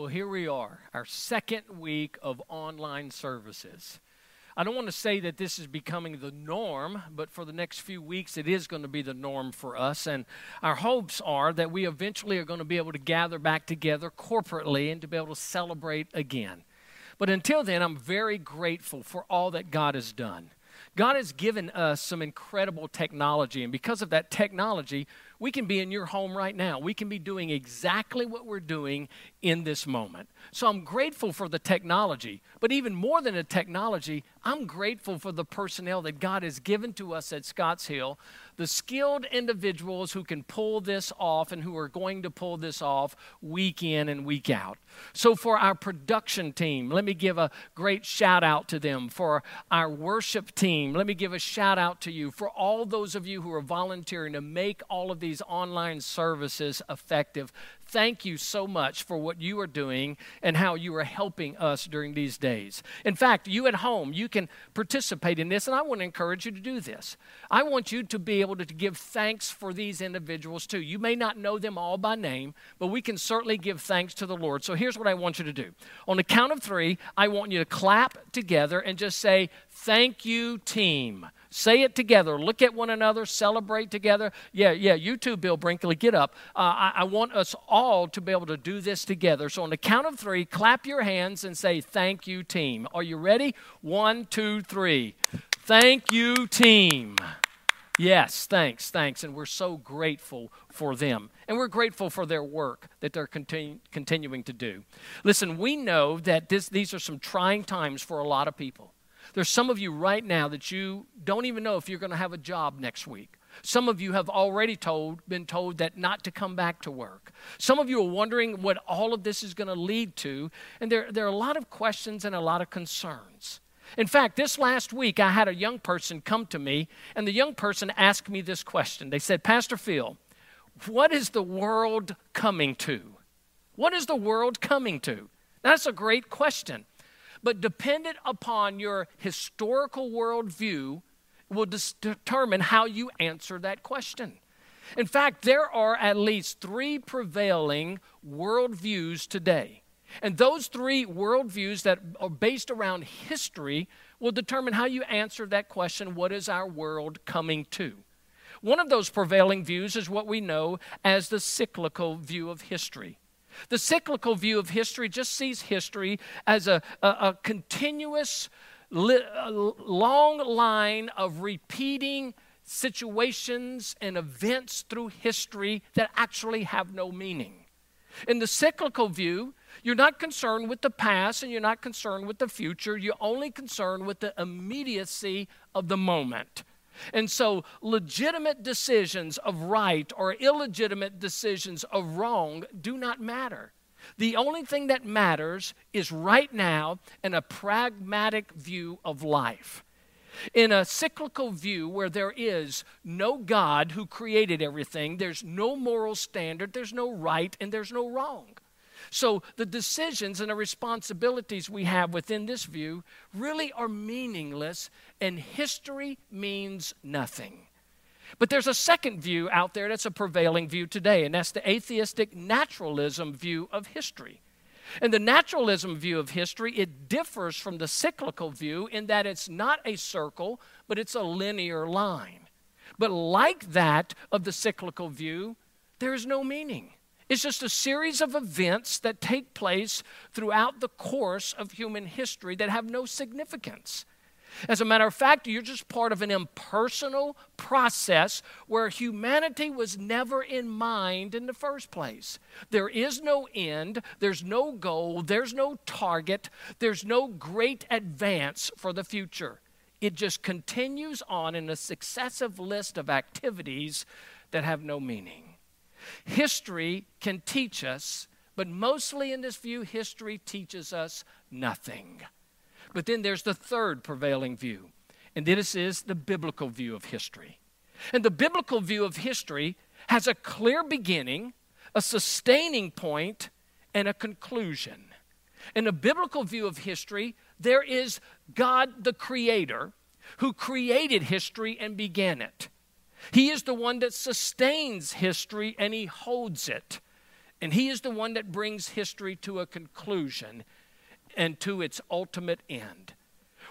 Well, here we are, our second week of online services. I don't want to say that this is becoming the norm, but for the next few weeks, it is going to be the norm for us. And our hopes are that we eventually are going to be able to gather back together corporately and to be able to celebrate again. But until then, I'm very grateful for all that God has done. God has given us some incredible technology, and because of that technology, we can be in your home right now. We can be doing exactly what we're doing in this moment. So I'm grateful for the technology, but even more than the technology, I'm grateful for the personnel that God has given to us at Scotts Hill, the skilled individuals who can pull this off and who are going to pull this off week in and week out. So, for our production team, let me give a great shout out to them. For our worship team, let me give a shout out to you. For all those of you who are volunteering to make all of these online services effective, thank you so much for what you are doing and how you are helping us during these days. In fact, you at home, you can participate in this, and I want to encourage you to do this. I want you to be able to give thanks for these individuals too. You may not know them all by name, but we can certainly give thanks to the Lord. So here's what I want you to do. On the count of three, I want you to clap together and just say, Thank you, team. Say it together. Look at one another. Celebrate together. Yeah, yeah. You too, Bill Brinkley. Get up. Uh, I, I want us all to be able to do this together. So, on the count of three, clap your hands and say, Thank you, team. Are you ready? One, two, three. Thank you, team. Yes, thanks, thanks. And we're so grateful for them. And we're grateful for their work that they're continu- continuing to do. Listen, we know that this, these are some trying times for a lot of people. There's some of you right now that you don't even know if you're going to have a job next week. Some of you have already told, been told that not to come back to work. Some of you are wondering what all of this is going to lead to, and there, there are a lot of questions and a lot of concerns. In fact, this last week, I had a young person come to me, and the young person asked me this question. They said, Pastor Phil, what is the world coming to? What is the world coming to? That's a great question but dependent upon your historical worldview will determine how you answer that question. In fact, there are at least three prevailing worldviews today. And those three worldviews that are based around history will determine how you answer that question what is our world coming to? One of those prevailing views is what we know as the cyclical view of history. The cyclical view of history just sees history as a, a, a continuous, li- a long line of repeating situations and events through history that actually have no meaning. In the cyclical view, you're not concerned with the past and you're not concerned with the future. You're only concerned with the immediacy of the moment. And so, legitimate decisions of right or illegitimate decisions of wrong do not matter. The only thing that matters is right now and a pragmatic view of life. In a cyclical view where there is no God who created everything, there's no moral standard, there's no right, and there's no wrong. So the decisions and the responsibilities we have within this view really are meaningless, and history means nothing. But there's a second view out there that's a prevailing view today, and that's the atheistic naturalism view of history. And the naturalism view of history, it differs from the cyclical view in that it's not a circle, but it's a linear line. But like that of the cyclical view, there is no meaning. It's just a series of events that take place throughout the course of human history that have no significance. As a matter of fact, you're just part of an impersonal process where humanity was never in mind in the first place. There is no end, there's no goal, there's no target, there's no great advance for the future. It just continues on in a successive list of activities that have no meaning. History can teach us, but mostly in this view, history teaches us nothing. But then there's the third prevailing view, and this is the biblical view of history. And the biblical view of history has a clear beginning, a sustaining point, and a conclusion. In the biblical view of history, there is God the Creator who created history and began it. He is the one that sustains history and he holds it. And He is the one that brings history to a conclusion and to its ultimate end.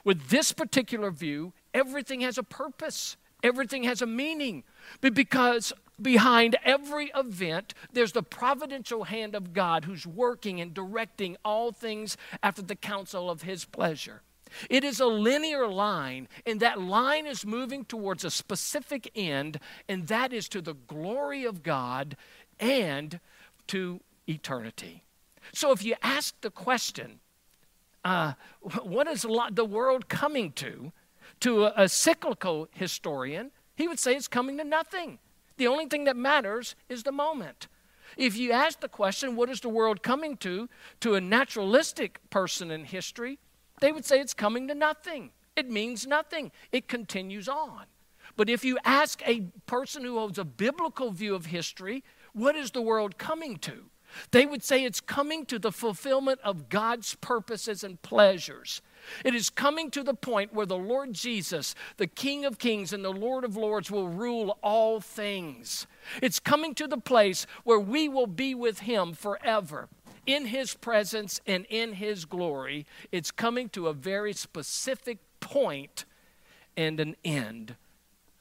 With this particular view, everything has a purpose, everything has a meaning. Because behind every event, there's the providential hand of God who's working and directing all things after the counsel of His pleasure. It is a linear line, and that line is moving towards a specific end, and that is to the glory of God and to eternity. So if you ask the question, uh, what is the world coming to? To a, a cyclical historian, he would say it's coming to nothing. The only thing that matters is the moment. If you ask the question, what is the world coming to, to a naturalistic person in history, they would say it's coming to nothing. It means nothing. It continues on. But if you ask a person who holds a biblical view of history, what is the world coming to? They would say it's coming to the fulfillment of God's purposes and pleasures. It is coming to the point where the Lord Jesus, the King of Kings and the Lord of Lords, will rule all things. It's coming to the place where we will be with Him forever in His presence and in His glory. It's coming to a very specific point and an end,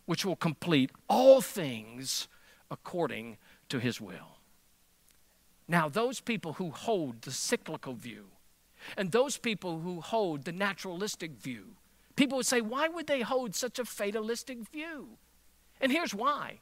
which will complete all things according to His will. Now, those people who hold the cyclical view and those people who hold the naturalistic view, people would say, why would they hold such a fatalistic view? And here's why.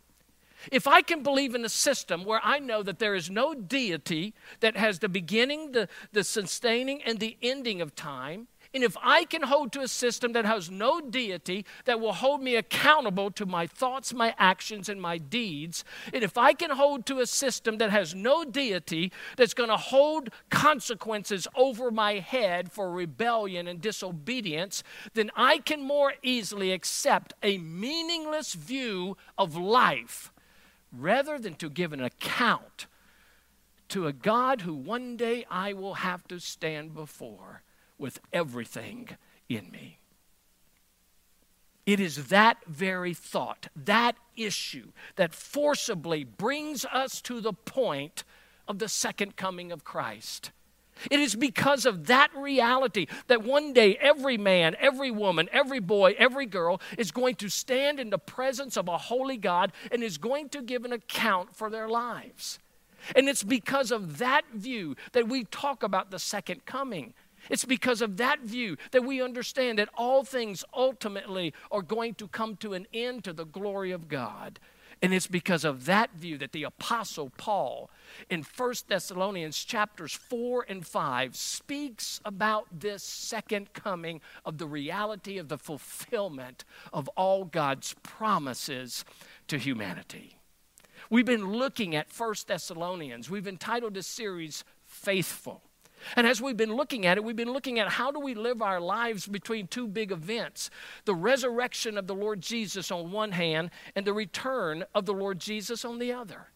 If I can believe in a system where I know that there is no deity that has the beginning, the, the sustaining, and the ending of time, and if I can hold to a system that has no deity that will hold me accountable to my thoughts, my actions, and my deeds, and if I can hold to a system that has no deity that's going to hold consequences over my head for rebellion and disobedience, then I can more easily accept a meaningless view of life rather than to give an account to a God who one day I will have to stand before with everything in me. It is that very thought, that issue, that forcibly brings us to the point of the second coming of Christ. It is because of that reality that one day every man, every woman, every boy, every girl is going to stand in the presence of a holy God and is going to give an account for their lives. And it's because of that view that we talk about the second coming. It's because of that view that we understand that all things ultimately are going to come to an end to the glory of God. And it's because of that view that the apostle Paul in 1 Thessalonians chapters 4 and 5 speaks about this second coming of the reality of the fulfillment of all God's promises to humanity. We've been looking at 1 Thessalonians. We've entitled this series Faithful. And as we've been looking at it, we've been looking at how do we live our lives between two big events the resurrection of the Lord Jesus on one hand, and the return of the Lord Jesus on the other.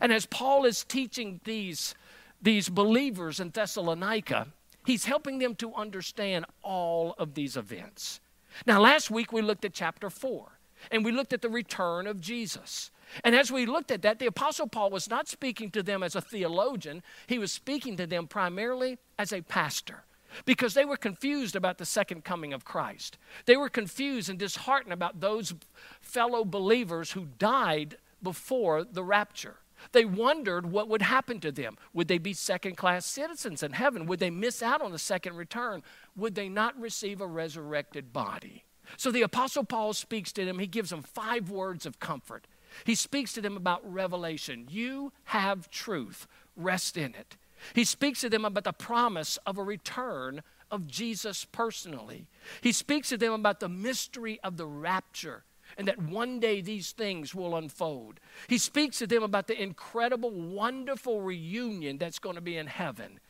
And as Paul is teaching these, these believers in Thessalonica, he's helping them to understand all of these events. Now, last week we looked at chapter 4, and we looked at the return of Jesus. And as we looked at that, the Apostle Paul was not speaking to them as a theologian, he was speaking to them primarily as a pastor because they were confused about the second coming of Christ. They were confused and disheartened about those fellow believers who died before the rapture. They wondered what would happen to them. Would they be second class citizens in heaven? Would they miss out on the second return? Would they not receive a resurrected body? So the Apostle Paul speaks to them. He gives them five words of comfort. He speaks to them about revelation. You have truth, rest in it. He speaks to them about the promise of a return of Jesus personally. He speaks to them about the mystery of the rapture and that one day these things will unfold. He speaks to them about the incredible, wonderful reunion that's going to be in heaven.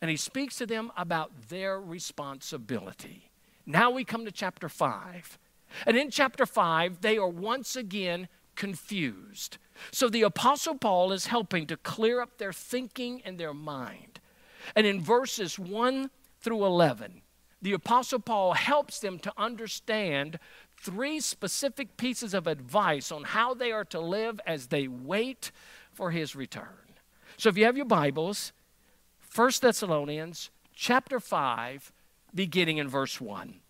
And he speaks to them about their responsibility. Now we come to chapter 5. And in chapter 5, they are once again confused. So the Apostle Paul is helping to clear up their thinking and their mind. And in verses 1 through 11, the Apostle Paul helps them to understand three specific pieces of advice on how they are to live as they wait for his return. So if you have your Bibles, 1 Thessalonians chapter 5, beginning in verse 1.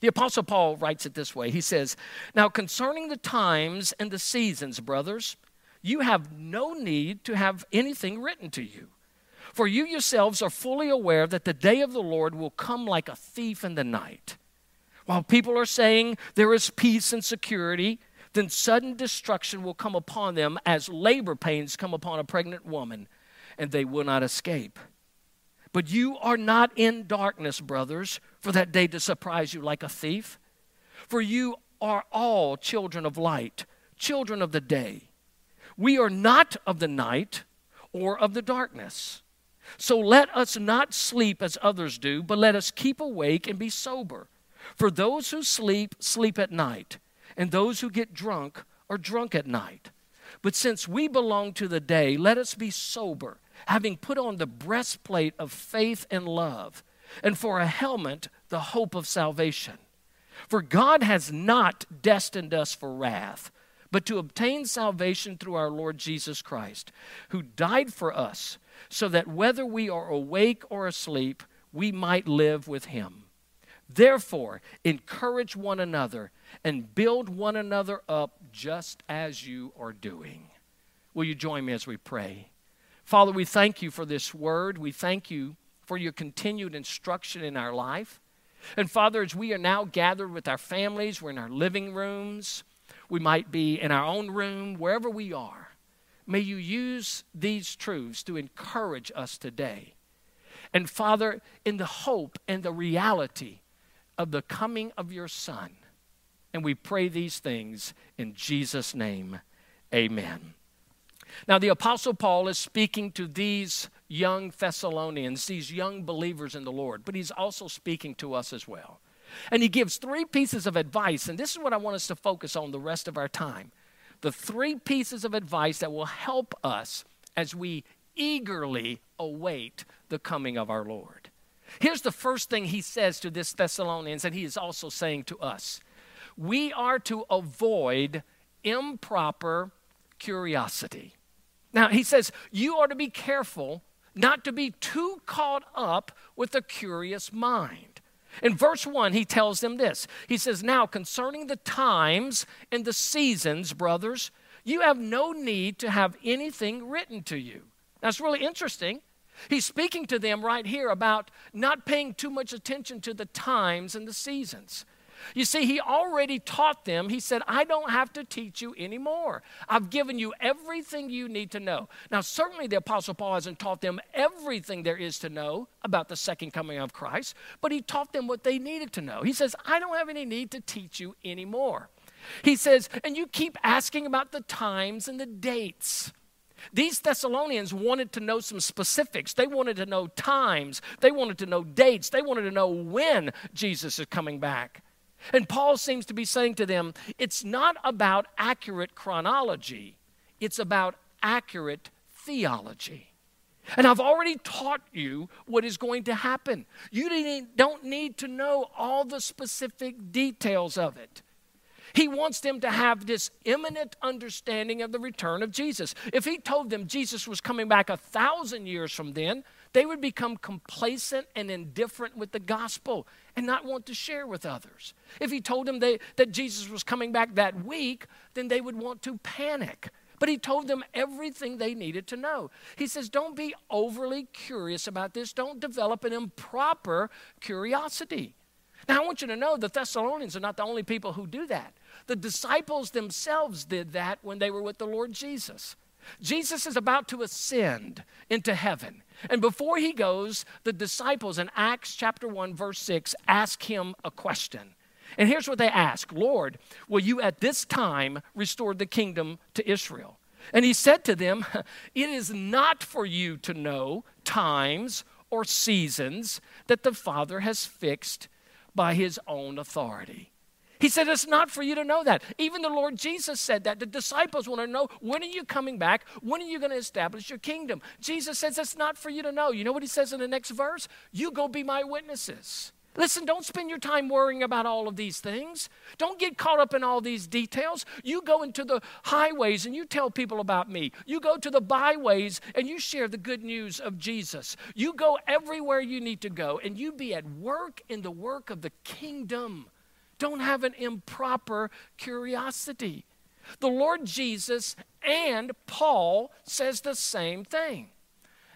The Apostle Paul writes it this way He says, Now concerning the times and the seasons, brothers, you have no need to have anything written to you. For you yourselves are fully aware that the day of the Lord will come like a thief in the night. While people are saying there is peace and security, then sudden destruction will come upon them as labor pains come upon a pregnant woman, and they will not escape. But you are not in darkness, brothers, for that day to surprise you like a thief. For you are all children of light, children of the day. We are not of the night or of the darkness. So let us not sleep as others do, but let us keep awake and be sober. For those who sleep, sleep at night, and those who get drunk are drunk at night. But since we belong to the day, let us be sober, having put on the breastplate of faith and love, and for a helmet, the hope of salvation. For God has not destined us for wrath, but to obtain salvation through our Lord Jesus Christ, who died for us, so that whether we are awake or asleep, we might live with him. Therefore, encourage one another and build one another up just as you are doing. Will you join me as we pray? Father, we thank you for this word. We thank you for your continued instruction in our life. And Father, as we are now gathered with our families, we're in our living rooms, we might be in our own room, wherever we are, may you use these truths to encourage us today. And Father, in the hope and the reality of the coming of your Son. And we pray these things in Jesus' name. Amen. Now, the Apostle Paul is speaking to these young Thessalonians, these young believers in the Lord, but he's also speaking to us as well. And he gives three pieces of advice, and this is what I want us to focus on the rest of our time. The three pieces of advice that will help us as we eagerly await the coming of our Lord. Here's the first thing he says to this Thessalonians, and he is also saying to us we are to avoid improper curiosity. Now, he says, you are to be careful not to be too caught up with a curious mind. In verse 1, he tells them this He says, Now concerning the times and the seasons, brothers, you have no need to have anything written to you. That's really interesting He's speaking to them right here about not paying too much attention to the times and the seasons. You see, he already taught them. He said, I don't have to teach you anymore. I've given you everything you need to know. Now, certainly the Apostle Paul hasn't taught them everything there is to know about the second coming of Christ, but he taught them what they needed to know. He says, I don't have any need to teach you anymore. He says, and you keep asking about the times and the dates. These Thessalonians wanted to know some specifics. They wanted to know times. They wanted to know dates. They wanted to know when Jesus is coming back. And Paul seems to be saying to them, it's not about accurate chronology, it's about accurate theology. And I've already taught you what is going to happen. You don't need to know all the specific details of it. He wants them to have this imminent understanding of the return of Jesus. If he told them Jesus was coming back a thousand years from then, they would become complacent and indifferent with the gospel and not want to share with others. If he told them they, that Jesus was coming back that week, then they would want to panic. But he told them everything they needed to know. He says, Don't be overly curious about this. Don't develop an improper curiosity. Now, I want you to know the Thessalonians are not the only people who do that. The disciples themselves did that when they were with the Lord Jesus. Jesus is about to ascend into heaven. And before he goes, the disciples in Acts chapter 1, verse 6, ask him a question. And here's what they ask Lord, will you at this time restore the kingdom to Israel? And he said to them, It is not for you to know times or seasons that the Father has fixed by his own authority. He said, It's not for you to know that. Even the Lord Jesus said that. The disciples want to know, when are you coming back? When are you going to establish your kingdom? Jesus says, It's not for you to know. You know what he says in the next verse? You go be my witnesses. Listen, don't spend your time worrying about all of these things. Don't get caught up in all these details. You go into the highways and you tell people about me. You go to the byways and you share the good news of Jesus. You go everywhere you need to go and you be at work in the work of the kingdom. Don't have an improper curiosity. The Lord Jesus and Paul says the same thing.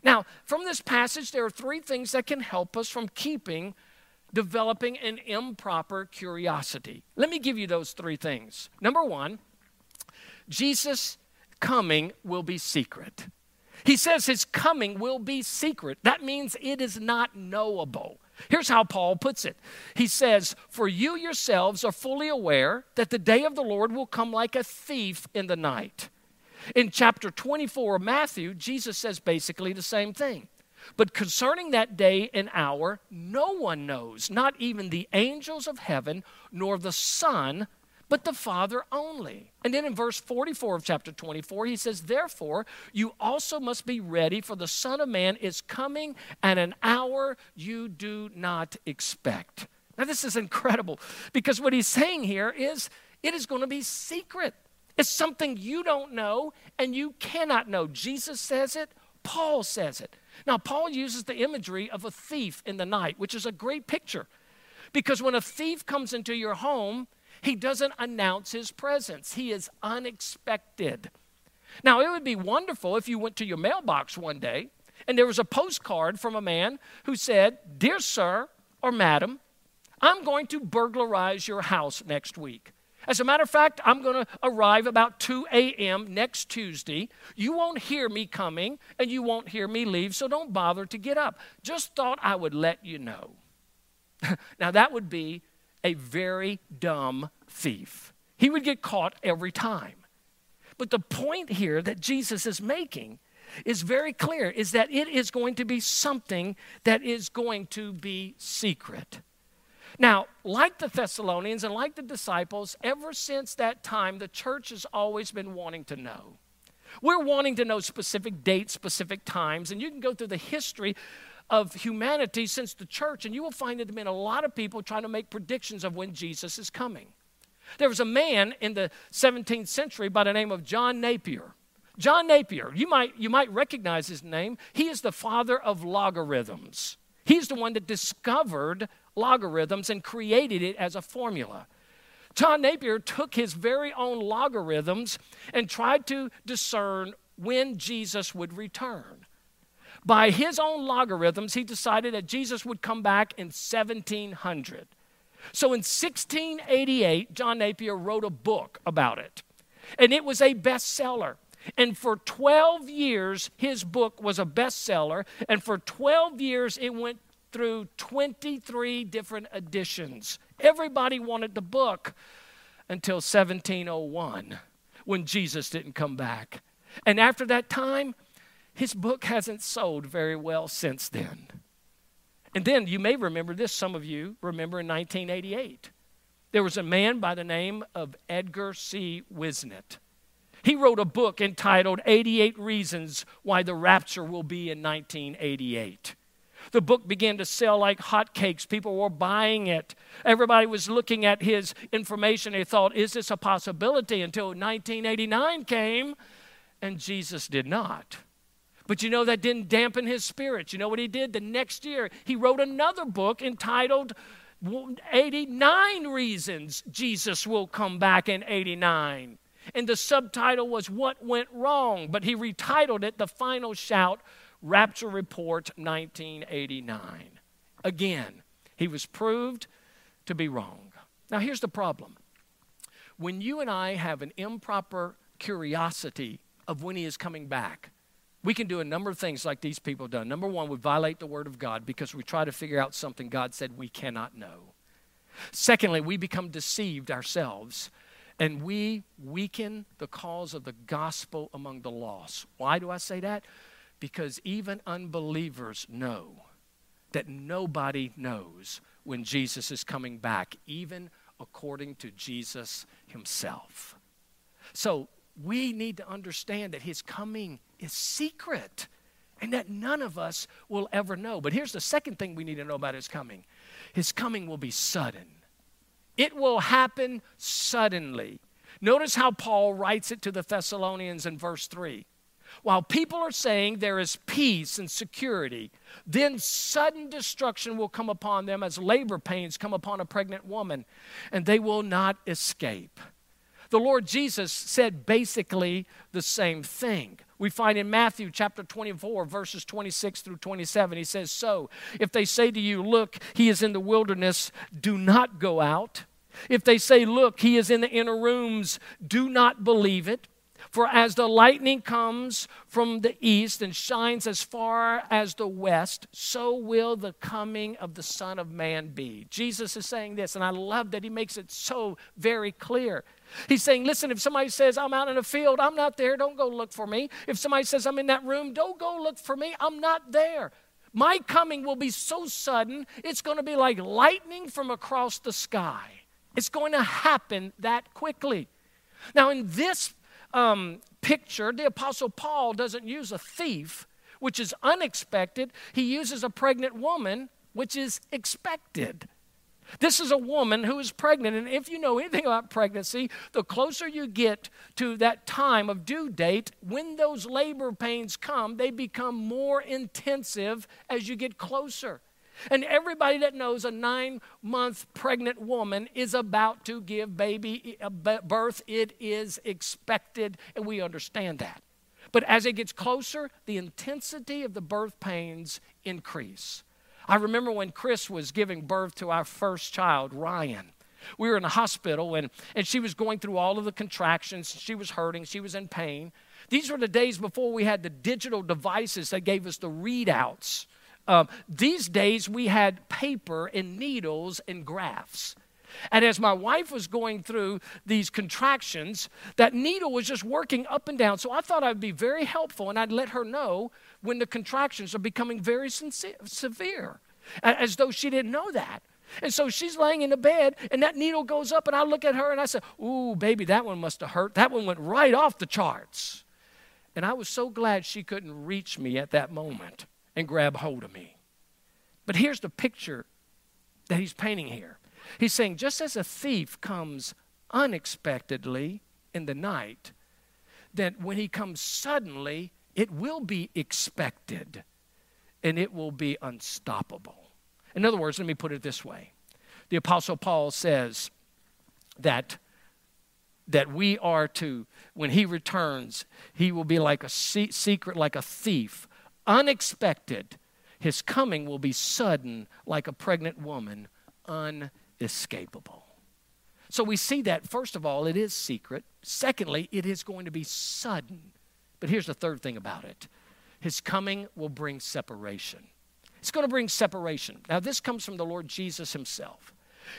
Now, from this passage, there are three things that can help us from keeping developing an improper curiosity. Let me give you those three things. Number one, Jesus' coming will be secret. He says his coming will be secret. That means it is not knowable. Here's how Paul puts it He says, For you yourselves are fully aware that the day of the Lord will come like a thief in the night. In chapter 24 of Matthew, Jesus says basically the same thing. But concerning that day and hour, no one knows, not even the angels of heaven, nor the Son, but the Father only. And then in verse 44 of chapter 24, he says, Therefore, you also must be ready, for the Son of Man is coming at an hour you do not expect. Now, this is incredible because what he's saying here is it is going to be secret. It's something you don't know and you cannot know. Jesus says it, Paul says it. Now, Paul uses the imagery of a thief in the night, which is a great picture. Because when a thief comes into your home, he doesn't announce his presence, he is unexpected. Now, it would be wonderful if you went to your mailbox one day and there was a postcard from a man who said, Dear sir or madam, I'm going to burglarize your house next week. As a matter of fact, I'm going to arrive about 2 a.m. next Tuesday. You won't hear me coming and you won't hear me leave, so don't bother to get up. Just thought I would let you know. now, that would be a very dumb thief. He would get caught every time. But the point here that Jesus is making is very clear is that it is going to be something that is going to be secret. Now, like the Thessalonians and like the disciples, ever since that time, the church has always been wanting to know. We're wanting to know specific dates, specific times, and you can go through the history of humanity since the church, and you will find there have been a lot of people trying to make predictions of when Jesus is coming. There was a man in the 17th century by the name of John Napier. John Napier, you might, you might recognize his name. He is the father of logarithms. He's the one that discovered logarithms and created it as a formula. John Napier took his very own logarithms and tried to discern when Jesus would return. By his own logarithms, he decided that Jesus would come back in 1700. So in 1688, John Napier wrote a book about it, and it was a bestseller. And for 12 years, his book was a bestseller, and for 12 years, it went through 23 different editions. Everybody wanted the book until 1701 when Jesus didn't come back. And after that time, his book hasn't sold very well since then. And then you may remember this, some of you remember in 1988. There was a man by the name of Edgar C. Whisenant. He wrote a book entitled 88 Reasons Why the Rapture Will Be in 1988. The book began to sell like hotcakes. People were buying it. Everybody was looking at his information. They thought, is this a possibility? Until 1989 came, and Jesus did not. But you know, that didn't dampen his spirits. You know what he did? The next year, he wrote another book entitled 89 Reasons Jesus Will Come Back in 89. And the subtitle was What Went Wrong, but he retitled it The Final Shout Rapture Report 1989. Again, he was proved to be wrong. Now, here's the problem when you and I have an improper curiosity of when he is coming back, we can do a number of things like these people done. Number one, we violate the word of God because we try to figure out something God said we cannot know. Secondly, we become deceived ourselves and we weaken the cause of the gospel among the lost. Why do I say that? Because even unbelievers know that nobody knows when Jesus is coming back, even according to Jesus himself. So we need to understand that his coming is secret. and that none of us will ever know. But here's the second thing we need to know about his coming his coming will be sudden, it will happen suddenly. Notice how Paul writes it to the Thessalonians in verse 3. While people are saying there is peace and security, then sudden destruction will come upon them as labor pains come upon a pregnant woman, and they will not escape. The Lord Jesus said basically the same thing. We find in Matthew chapter 24, verses 26 through 27, he says, So, if they say to you, Look, he is in the wilderness, do not go out. If they say, Look, he is in the inner rooms, do not believe it. For as the lightning comes from the east and shines as far as the west, so will the coming of the Son of Man be. Jesus is saying this, and I love that he makes it so very clear. He's saying, listen, if somebody says, I'm out in a field, I'm not there, don't go look for me. If somebody says, I'm in that room, don't go look for me, I'm not there. My coming will be so sudden, it's going to be like lightning from across the sky. It's going to happen that quickly. Now, in this um, picture, the Apostle Paul doesn't use a thief, which is unexpected. He uses a pregnant woman, which is expected. This is a woman who is pregnant. And if you know anything about pregnancy, the closer you get to that time of due date, when those labor pains come, they become more intensive as you get closer. And everybody that knows a nine month pregnant woman is about to give baby uh, birth, it is expected, and we understand that. But as it gets closer, the intensity of the birth pains increase. I remember when Chris was giving birth to our first child, Ryan. We were in a hospital and, and she was going through all of the contractions. She was hurting, she was in pain. These were the days before we had the digital devices that gave us the readouts uh, these days, we had paper and needles and graphs. And as my wife was going through these contractions, that needle was just working up and down. So I thought I'd be very helpful and I'd let her know when the contractions are becoming very severe, as though she didn't know that. And so she's laying in the bed, and that needle goes up, and I look at her and I say, Ooh, baby, that one must have hurt. That one went right off the charts. And I was so glad she couldn't reach me at that moment and grab hold of me. But here's the picture that he's painting here. He's saying, just as a thief comes unexpectedly in the night, that when he comes suddenly, it will be expected and it will be unstoppable. In other words, let me put it this way the Apostle Paul says that that we are to, when he returns, he will be like a secret, like a thief, unexpected. His coming will be sudden, like a pregnant woman, unescapable. So we see that, first of all, it is secret. Secondly, it is going to be sudden. But here's the third thing about it His coming will bring separation. It's going to bring separation. Now, this comes from the Lord Jesus Himself.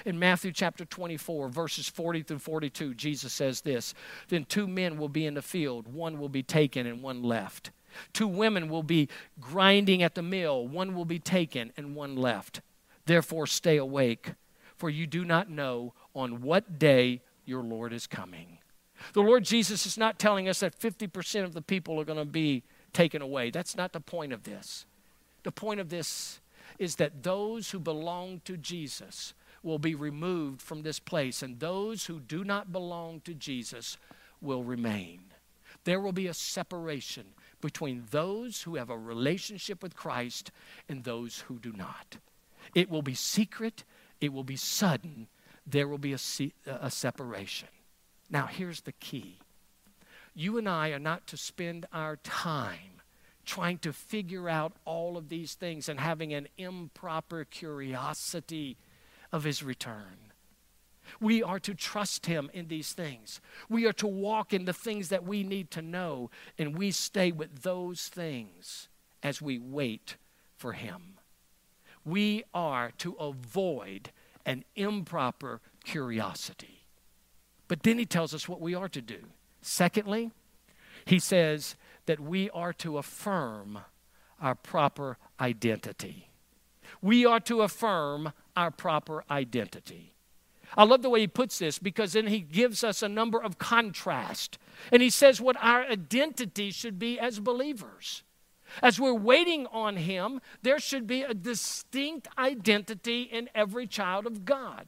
In Matthew chapter 24, verses 40 through 42, Jesus says this Then two men will be in the field, one will be taken and one left. Two women will be grinding at the mill, one will be taken and one left. Therefore, stay awake, for you do not know on what day your Lord is coming. The Lord Jesus is not telling us that 50% of the people are going to be taken away. That's not the point of this. The point of this is that those who belong to Jesus will be removed from this place, and those who do not belong to Jesus will remain. There will be a separation between those who have a relationship with Christ and those who do not. It will be secret, it will be sudden, there will be a, se- a separation. Now, here's the key you and I are not to spend our time trying to figure out all of these things and having an improper curiosity of his return. We are to trust Him in these things. We are to walk in the things that we need to know, and we stay with those things as we wait for Him. We are to avoid an improper curiosity. But then He tells us what we are to do. Secondly, He says that we are to affirm our proper identity. We are to affirm our proper identity. I love the way he puts this because then he gives us a number of contrast. And he says what our identity should be as believers. As we're waiting on Him, there should be a distinct identity in every child of God.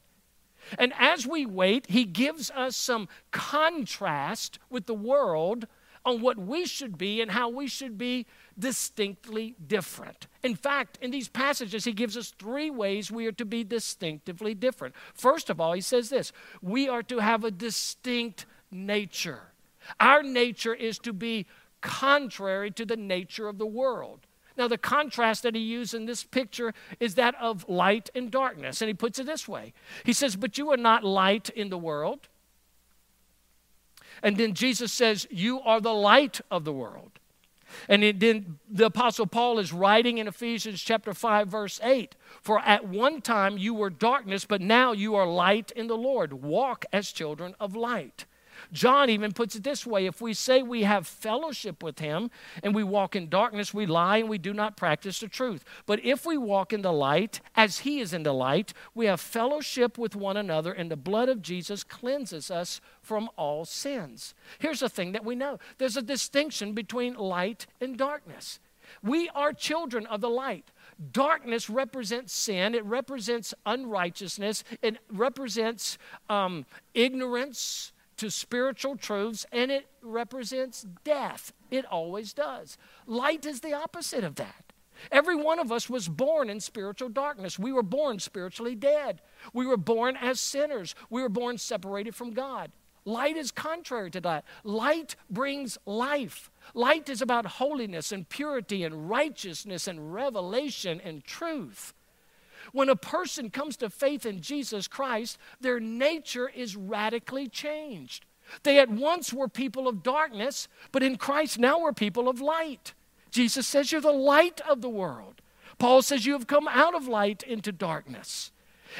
And as we wait, He gives us some contrast with the world on what we should be and how we should be distinctly different. In fact, in these passages, he gives us three ways we are to be distinctively different. First of all, he says this we are to have a distinct nature. Our nature is to be contrary to the nature of the world. Now, the contrast that he used in this picture is that of light and darkness. And he puts it this way He says, But you are not light in the world. And then Jesus says, You are the light of the world. And then the Apostle Paul is writing in Ephesians chapter 5, verse 8 For at one time you were darkness, but now you are light in the Lord. Walk as children of light. John even puts it this way if we say we have fellowship with him and we walk in darkness, we lie and we do not practice the truth. But if we walk in the light, as he is in the light, we have fellowship with one another, and the blood of Jesus cleanses us from all sins. Here's the thing that we know there's a distinction between light and darkness. We are children of the light. Darkness represents sin, it represents unrighteousness, it represents um, ignorance to spiritual truths and it represents death. It always does. Light is the opposite of that. Every one of us was born in spiritual darkness. We were born spiritually dead. We were born as sinners. We were born separated from God. Light is contrary to that. Light brings life. Light is about holiness and purity and righteousness and revelation and truth. When a person comes to faith in Jesus Christ, their nature is radically changed. They at once were people of darkness, but in Christ now we're people of light. Jesus says, You're the light of the world. Paul says, You have come out of light into darkness.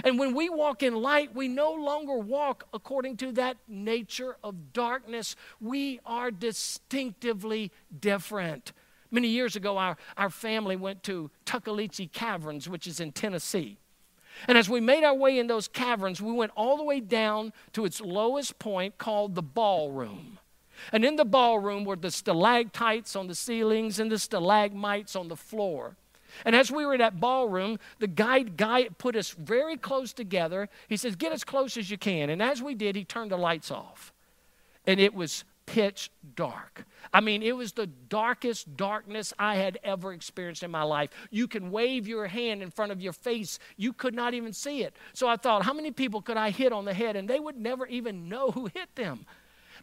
And when we walk in light, we no longer walk according to that nature of darkness. We are distinctively different. Many years ago, our, our family went to Tuckaleechee Caverns, which is in Tennessee. And as we made our way in those caverns, we went all the way down to its lowest point called the ballroom. And in the ballroom were the stalactites on the ceilings and the stalagmites on the floor. And as we were in that ballroom, the guide guy put us very close together. He says, Get as close as you can. And as we did, he turned the lights off. And it was pitch dark. I mean, it was the darkest darkness I had ever experienced in my life. You can wave your hand in front of your face, you could not even see it. So I thought, how many people could I hit on the head? And they would never even know who hit them.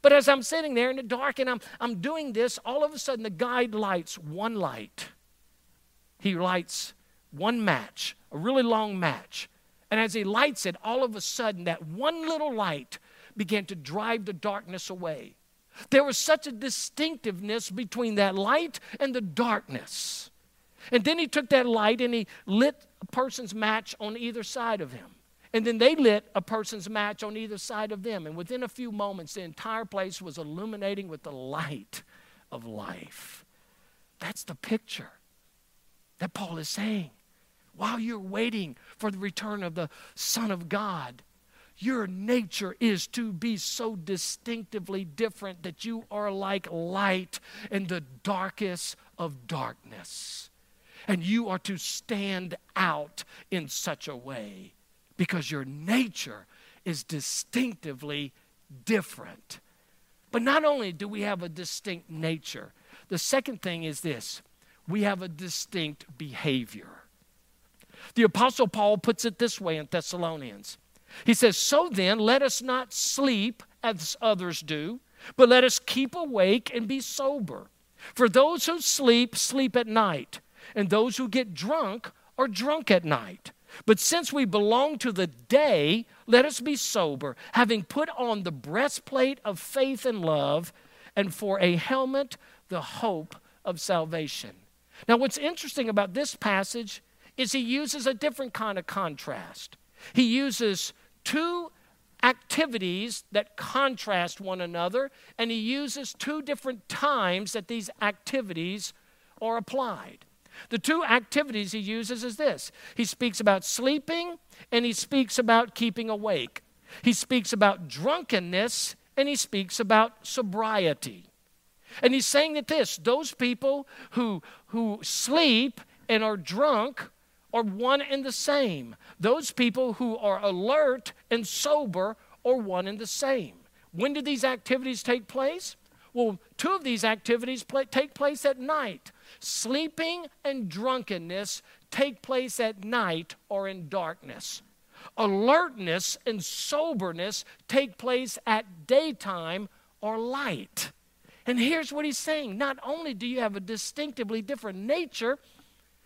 But as I'm sitting there in the dark and I'm, I'm doing this, all of a sudden the guide lights one light. He lights one match, a really long match. And as he lights it, all of a sudden that one little light began to drive the darkness away. There was such a distinctiveness between that light and the darkness. And then he took that light and he lit a person's match on either side of him. And then they lit a person's match on either side of them. And within a few moments, the entire place was illuminating with the light of life. That's the picture that Paul is saying. While you're waiting for the return of the Son of God, your nature is to be so distinctively different that you are like light in the darkest of darkness. And you are to stand out in such a way because your nature is distinctively different. But not only do we have a distinct nature, the second thing is this we have a distinct behavior. The Apostle Paul puts it this way in Thessalonians he says, So then, let us not sleep as others do, but let us keep awake and be sober. For those who sleep, sleep at night, and those who get drunk are drunk at night. But since we belong to the day, let us be sober, having put on the breastplate of faith and love, and for a helmet, the hope of salvation. Now, what's interesting about this passage is he uses a different kind of contrast. He uses two activities that contrast one another, and he uses two different times that these activities are applied. The two activities he uses is this he speaks about sleeping and he speaks about keeping awake. He speaks about drunkenness and he speaks about sobriety. And he's saying that this those people who, who sleep and are drunk are one and the same. Those people who are alert and sober are one and the same. When do these activities take place? Well, two of these activities take place at night. Sleeping and drunkenness take place at night or in darkness. Alertness and soberness take place at daytime or light. And here's what he's saying not only do you have a distinctively different nature,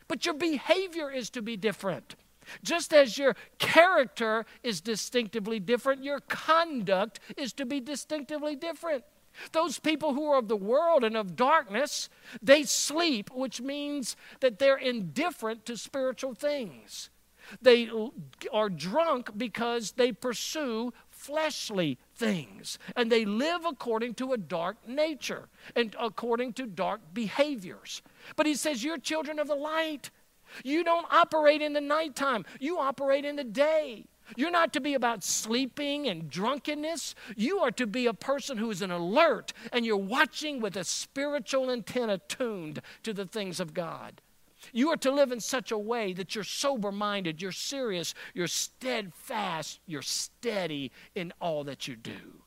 but your behavior is to be different. Just as your character is distinctively different, your conduct is to be distinctively different. Those people who are of the world and of darkness, they sleep, which means that they're indifferent to spiritual things. They are drunk because they pursue fleshly things and they live according to a dark nature and according to dark behaviors. But he says, You're children of the light. You don't operate in the nighttime, you operate in the day. You're not to be about sleeping and drunkenness. You are to be a person who is an alert and you're watching with a spiritual antenna tuned to the things of God. You are to live in such a way that you're sober minded, you're serious, you're steadfast, you're steady in all that you do.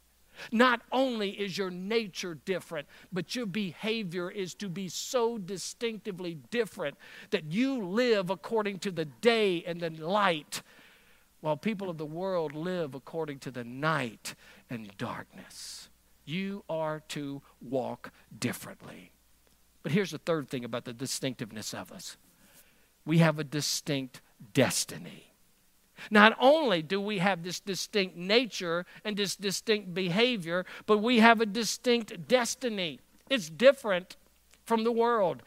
Not only is your nature different, but your behavior is to be so distinctively different that you live according to the day and the light while people of the world live according to the night and darkness. You are to walk differently. But here's the third thing about the distinctiveness of us we have a distinct destiny. Not only do we have this distinct nature and this distinct behavior, but we have a distinct destiny. It's different from the world.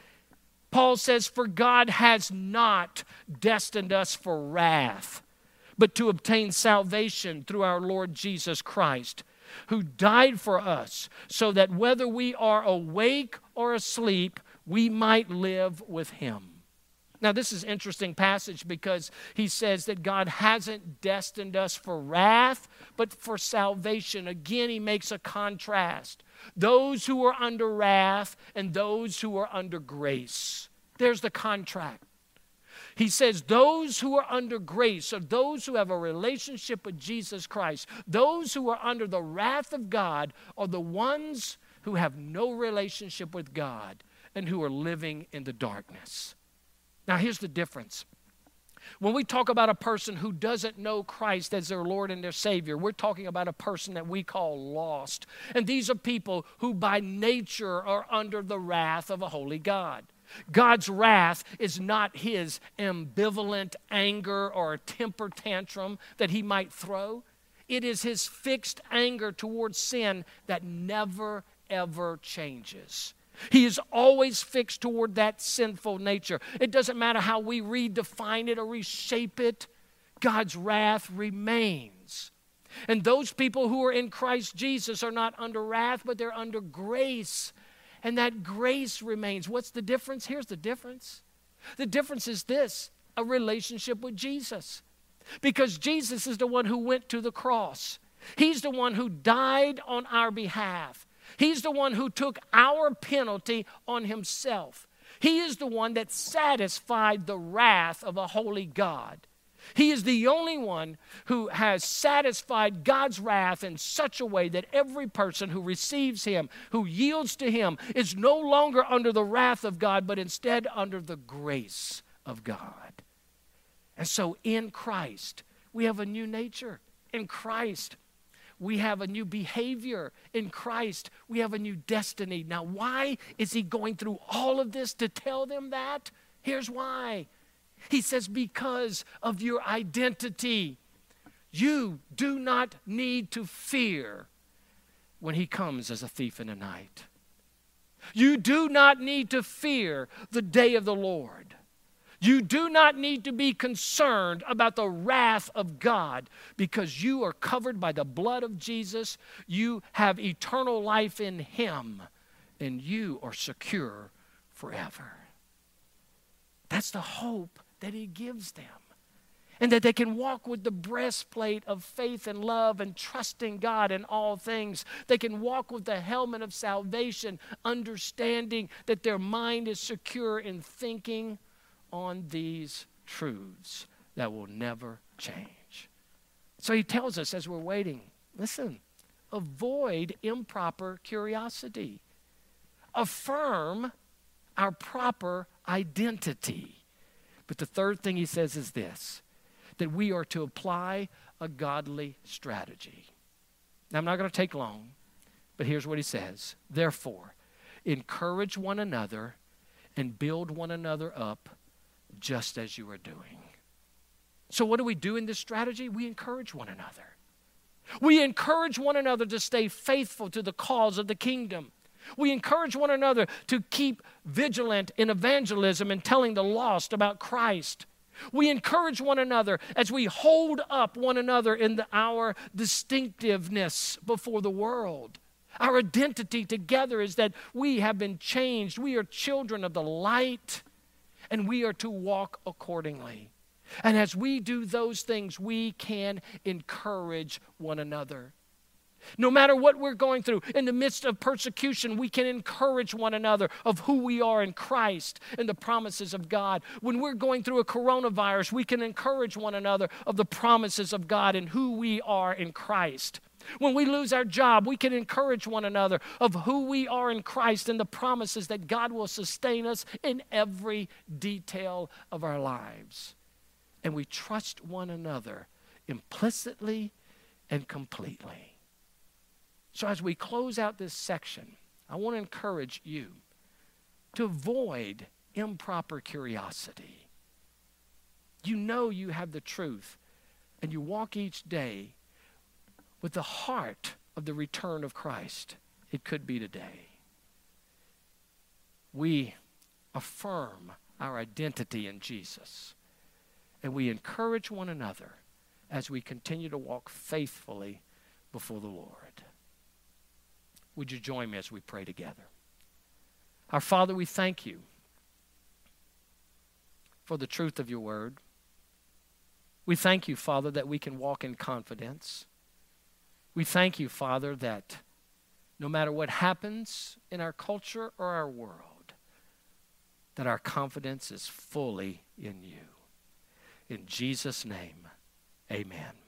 Paul says, For God has not destined us for wrath but to obtain salvation through our Lord Jesus Christ, who died for us, so that whether we are awake or asleep, we might live with him. Now, this is interesting passage because he says that God hasn't destined us for wrath, but for salvation. Again, he makes a contrast. Those who are under wrath and those who are under grace. There's the contract. He says, Those who are under grace, or those who have a relationship with Jesus Christ, those who are under the wrath of God, are the ones who have no relationship with God and who are living in the darkness. Now, here's the difference. When we talk about a person who doesn't know Christ as their Lord and their Savior, we're talking about a person that we call lost. And these are people who by nature are under the wrath of a holy God. God's wrath is not his ambivalent anger or a temper tantrum that he might throw. It is his fixed anger towards sin that never, ever changes. He is always fixed toward that sinful nature. It doesn't matter how we redefine it or reshape it, God's wrath remains. And those people who are in Christ Jesus are not under wrath, but they're under grace and that grace remains. What's the difference? Here's the difference the difference is this a relationship with Jesus. Because Jesus is the one who went to the cross, He's the one who died on our behalf, He's the one who took our penalty on Himself. He is the one that satisfied the wrath of a holy God. He is the only one who has satisfied God's wrath in such a way that every person who receives Him, who yields to Him, is no longer under the wrath of God, but instead under the grace of God. And so in Christ, we have a new nature. In Christ, we have a new behavior. In Christ, we have a new destiny. Now, why is He going through all of this to tell them that? Here's why he says, because of your identity, you do not need to fear when he comes as a thief in the night. You do not need to fear the day of the Lord. You do not need to be concerned about the wrath of God because you are covered by the blood of Jesus. You have eternal life in Him, and you are secure forever. That's the hope that He gives them. and that they can walk with the breastplate of faith and love and trusting God in all things. They can walk with the helmet of salvation, understanding that their mind is secure in thinking on these truths that will never change. So he tells us as we're waiting listen, avoid improper curiosity, affirm our proper identity. But the third thing he says is this that we are to apply a godly strategy. Now, I'm not going to take long, but here's what he says Therefore, encourage one another and build one another up just as you are doing. So, what do we do in this strategy? We encourage one another. We encourage one another to stay faithful to the cause of the kingdom. We encourage one another to keep vigilant in evangelism and telling the lost about Christ. We encourage one another as we hold up one another in the, our distinctiveness before the world. Our identity together is that we have been changed. We are children of the light, and we are to walk accordingly. And as we do those things, we can encourage one another. No matter what we're going through, in the midst of persecution, we can encourage one another of who we are in Christ and the promises of God. When we're going through a coronavirus, we can encourage one another of the promises of God and who we are in Christ. When we lose our job, we can encourage one another of who we are in Christ and the promises that God will sustain us in every detail of our lives. And we trust one another implicitly and completely. So, as we close out this section, I want to encourage you to avoid improper curiosity. You know you have the truth, and you walk each day with the heart of the return of Christ. It could be today. We affirm our identity in Jesus, and we encourage one another as we continue to walk faithfully before the Lord. Would you join me as we pray together? Our Father, we thank you for the truth of your word. We thank you, Father, that we can walk in confidence. We thank you, Father, that no matter what happens in our culture or our world, that our confidence is fully in you. In Jesus' name, amen.